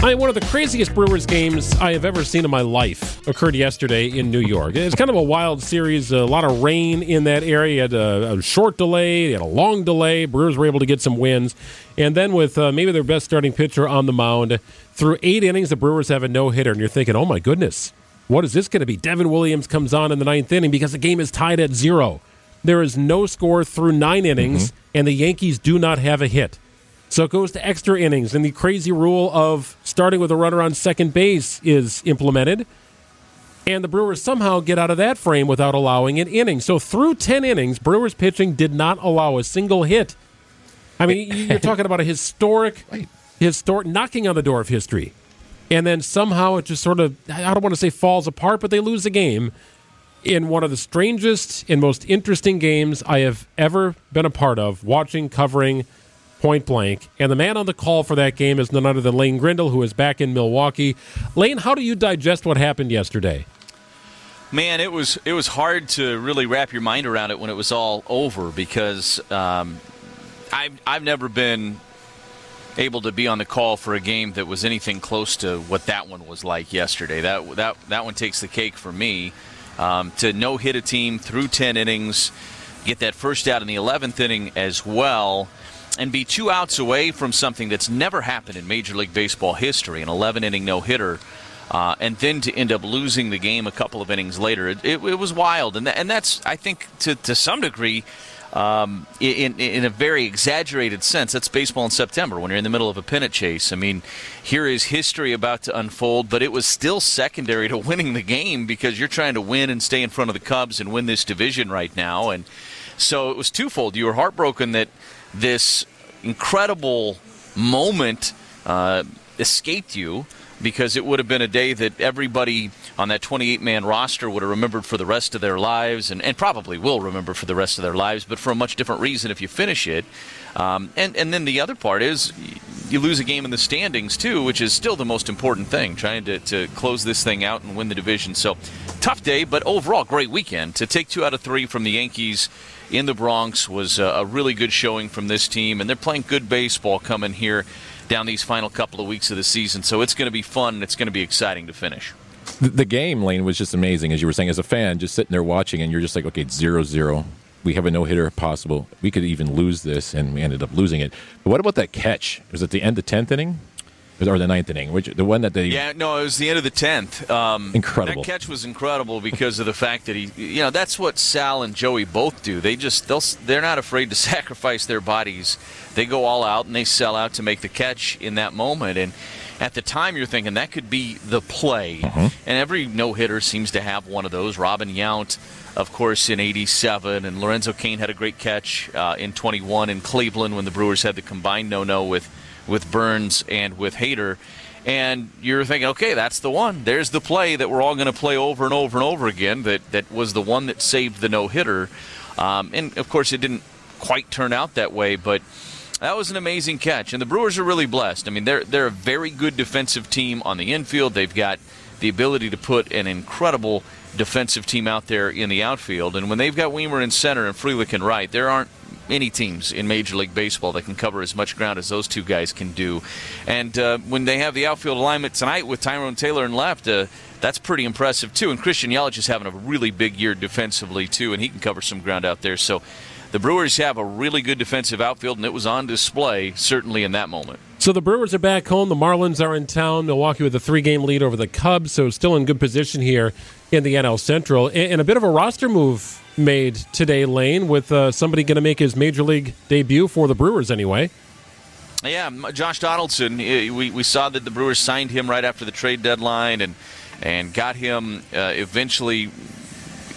I mean, one of the craziest Brewers games I have ever seen in my life occurred yesterday in New York. It's kind of a wild series, a lot of rain in that area. You had a, a short delay, you had a long delay. Brewers were able to get some wins. And then with uh, maybe their best starting pitcher on the mound, through eight innings, the Brewers have a no hitter. And you're thinking, oh my goodness, what is this going to be? Devin Williams comes on in the ninth inning because the game is tied at zero. There is no score through nine innings, mm-hmm. and the Yankees do not have a hit. So it goes to extra innings, and the crazy rule of starting with a runner on second base is implemented. And the Brewers somehow get out of that frame without allowing an inning. So through 10 innings, Brewers pitching did not allow a single hit. I mean, you're talking about a historic, historic knocking on the door of history. And then somehow it just sort of, I don't want to say falls apart, but they lose the game in one of the strangest and most interesting games I have ever been a part of, watching, covering point blank. And the man on the call for that game is none other than Lane Grindle, who is back in Milwaukee. Lane, how do you digest what happened yesterday? Man, it was it was hard to really wrap your mind around it when it was all over because um, I've I've never been able to be on the call for a game that was anything close to what that one was like yesterday. That that that one takes the cake for me. Um, to no hit a team through 10 innings, get that first out in the 11th inning as well and be two outs away from something that's never happened in Major League Baseball history an 11 inning no hitter. Uh, and then to end up losing the game a couple of innings later, it, it, it was wild. And, and that's, I think, to, to some degree, um, in, in a very exaggerated sense, that's baseball in September when you're in the middle of a pennant chase. I mean, here is history about to unfold, but it was still secondary to winning the game because you're trying to win and stay in front of the Cubs and win this division right now. And so it was twofold. You were heartbroken that this incredible moment uh, escaped you because it would have been a day that everybody on that 28 man roster would have remembered for the rest of their lives and, and probably will remember for the rest of their lives, but for a much different reason if you finish it. Um, and, and then the other part is you lose a game in the standings, too, which is still the most important thing, trying to, to close this thing out and win the division. So, tough day, but overall, great weekend. To take two out of three from the Yankees in the Bronx was a, really good showing from this team, and they're playing good baseball coming here down these final couple of weeks of the season. So it's going to be fun and it's going to be exciting to finish. The, game, Lane, was just amazing, as you were saying, as a fan, just sitting there watching, and you're just like, okay, zero zero. We have a no hitter possible. We could even lose this, and we ended up losing it. But what about that catch? Was it the end of the 10th inning? or the ninth inning, which the one that they yeah no it was the end of the tenth. Um, incredible. That catch was incredible because of the fact that he you know that's what Sal and Joey both do. They just they'll they're not afraid to sacrifice their bodies. They go all out and they sell out to make the catch in that moment and. At the time, you're thinking that could be the play, uh-huh. and every no hitter seems to have one of those. Robin Yount, of course, in '87, and Lorenzo Cain had a great catch uh, in 21 in Cleveland when the Brewers had the combined no-no with with Burnes and with Hader. And you're thinking, okay, that's the one. There's the play that we're all going to play over and over and over again. That that was the one that saved the no hitter. Um, and of course, it didn't quite turn out that way, but that was an amazing catch. And the Brewers are really blessed. I mean, they're they're a very good defensive team on the infield. They've got the ability to put an incredible defensive team out there in the outfield. And when they've got Wiemer in center and Frelick in right, there aren't any teams in Major League Baseball that can cover as much ground as those two guys can do. And uh, when they have the outfield alignment tonight with Tyrone Taylor and left, uh, that's pretty impressive too. And Christian Yelich is having a really big year defensively too, and he can cover some ground out there. So the Brewers have a really good defensive outfield, and it was on display certainly in that moment. So the Brewers are back home. The Marlins are in town. Milwaukee with a three-game lead over the Cubs, so still in good position here in the NL Central. And a bit of a roster move made today, Lane, with uh, somebody going to make his major league debut for the Brewers anyway. Yeah, Josh Donaldson. We, we saw that the Brewers signed him right after the trade deadline and and got him uh, eventually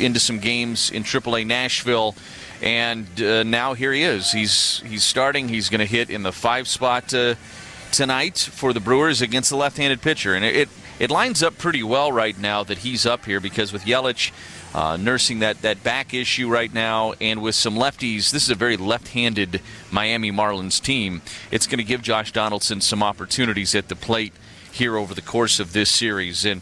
into some games in AAA Nashville. And uh, now here he is. He's he's starting. He's going to hit in the five spot uh, tonight for the Brewers against the left-handed pitcher, and it it lines up pretty well right now that he's up here because with Yelich uh, nursing that, that back issue right now, and with some lefties, this is a very left handed Miami Marlins team. It's going to give Josh Donaldson some opportunities at the plate here over the course of this series. And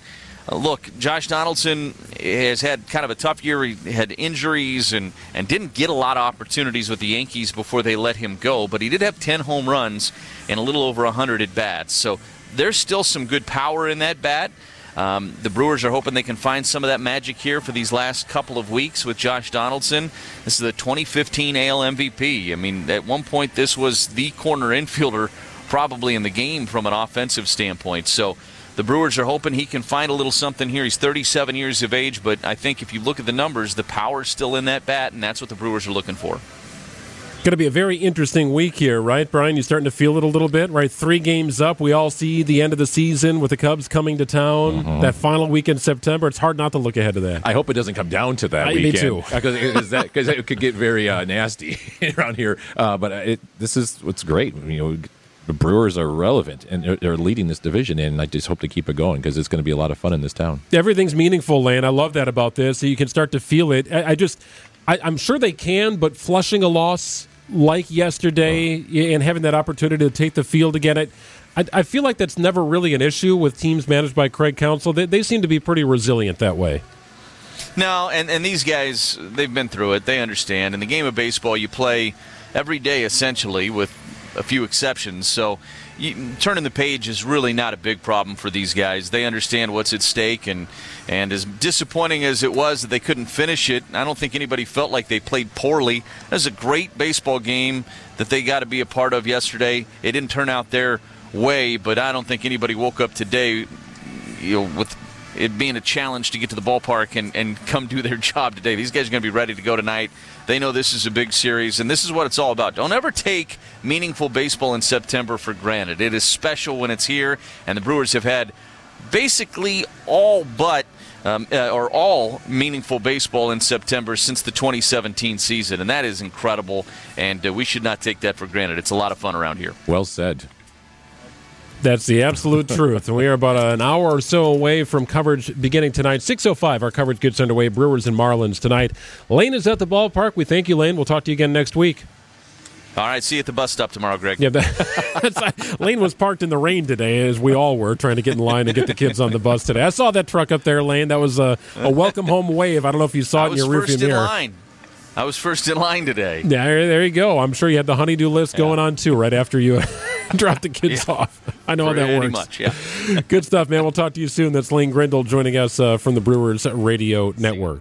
look, Josh Donaldson has had kind of a tough year. He had injuries and, and didn't get a lot of opportunities with the Yankees before they let him go, but he did have 10 home runs and a little over 100 at bats. So there's still some good power in that bat. Um, the Brewers are hoping they can find some of that magic here for these last couple of weeks with Josh Donaldson. This is the 2015 AL MVP. I mean, at one point, this was the corner infielder probably in the game from an offensive standpoint. So the Brewers are hoping he can find a little something here. He's 37 years of age, but I think if you look at the numbers, the power's still in that bat, and that's what the Brewers are looking for. Going to be a very interesting week here, right, Brian? You're starting to feel it a little bit, right? Three games up. We all see the end of the season with the Cubs coming to town. Mm-hmm. That final week in September. It's hard not to look ahead to that. I hope it doesn't come down to that I, weekend. Me too. Because it could get very uh, nasty around here. Uh, but it, this is what's great. You know, the Brewers are relevant and they're leading this division, and I just hope to keep it going because it's going to be a lot of fun in this town. Everything's meaningful, Lane. I love that about this. So you can start to feel it. I, I just, I, I'm sure they can, but flushing a loss like yesterday oh. and having that opportunity to take the field again. I, I, I, feel like that's never really an issue with teams managed by Craig Counsell. They, they seem to be pretty resilient that way. No, and, and these guys, they've been through it. They understand. In the game of baseball, you play every day essentially with a few exceptions. So you, turning the page is really not a big problem for these guys. They understand what's at stake, and and as disappointing as it was that they couldn't finish it, I don't think anybody felt like they played poorly. It was a great baseball game that they got to be a part of yesterday. It didn't turn out their way, but I don't think anybody woke up today, you know, with it being a challenge to get to the ballpark and, and come do their job today. These guys are going to be ready to go tonight. They know this is a big series, and this is what it's all about. Don't ever take meaningful baseball in September for granted. It is special when it's here, and the Brewers have had basically all but. Um, uh, or all meaningful baseball in September since the 2017 season, and that is incredible. And uh, we should not take that for granted. It's a lot of fun around here. Well said. That's the absolute truth. And we are about an hour or so away from coverage beginning tonight. 6.05, our coverage gets underway. Brewers and Marlins tonight. Lane is at the ballpark. We thank you, Lane. We'll talk to you again next week. All right, see you at the bus stop tomorrow, Greg. Yeah, that, Lane was parked in the rain today, as we all were, trying to get in line and get the kids on the bus today. I saw that truck up there, Lane. That was a, a welcome home wave. I don't know if you saw it in your rearview mirror. Line. I was first in line today. Yeah, there you go. I'm sure you had the honeydew list yeah. going on too, right after you dropped the kids yeah. off. I know Pretty how that works. Much, yeah. Good stuff, man. We'll talk to you soon. That's Lane Grindle joining us uh, from the Brewers Radio Network.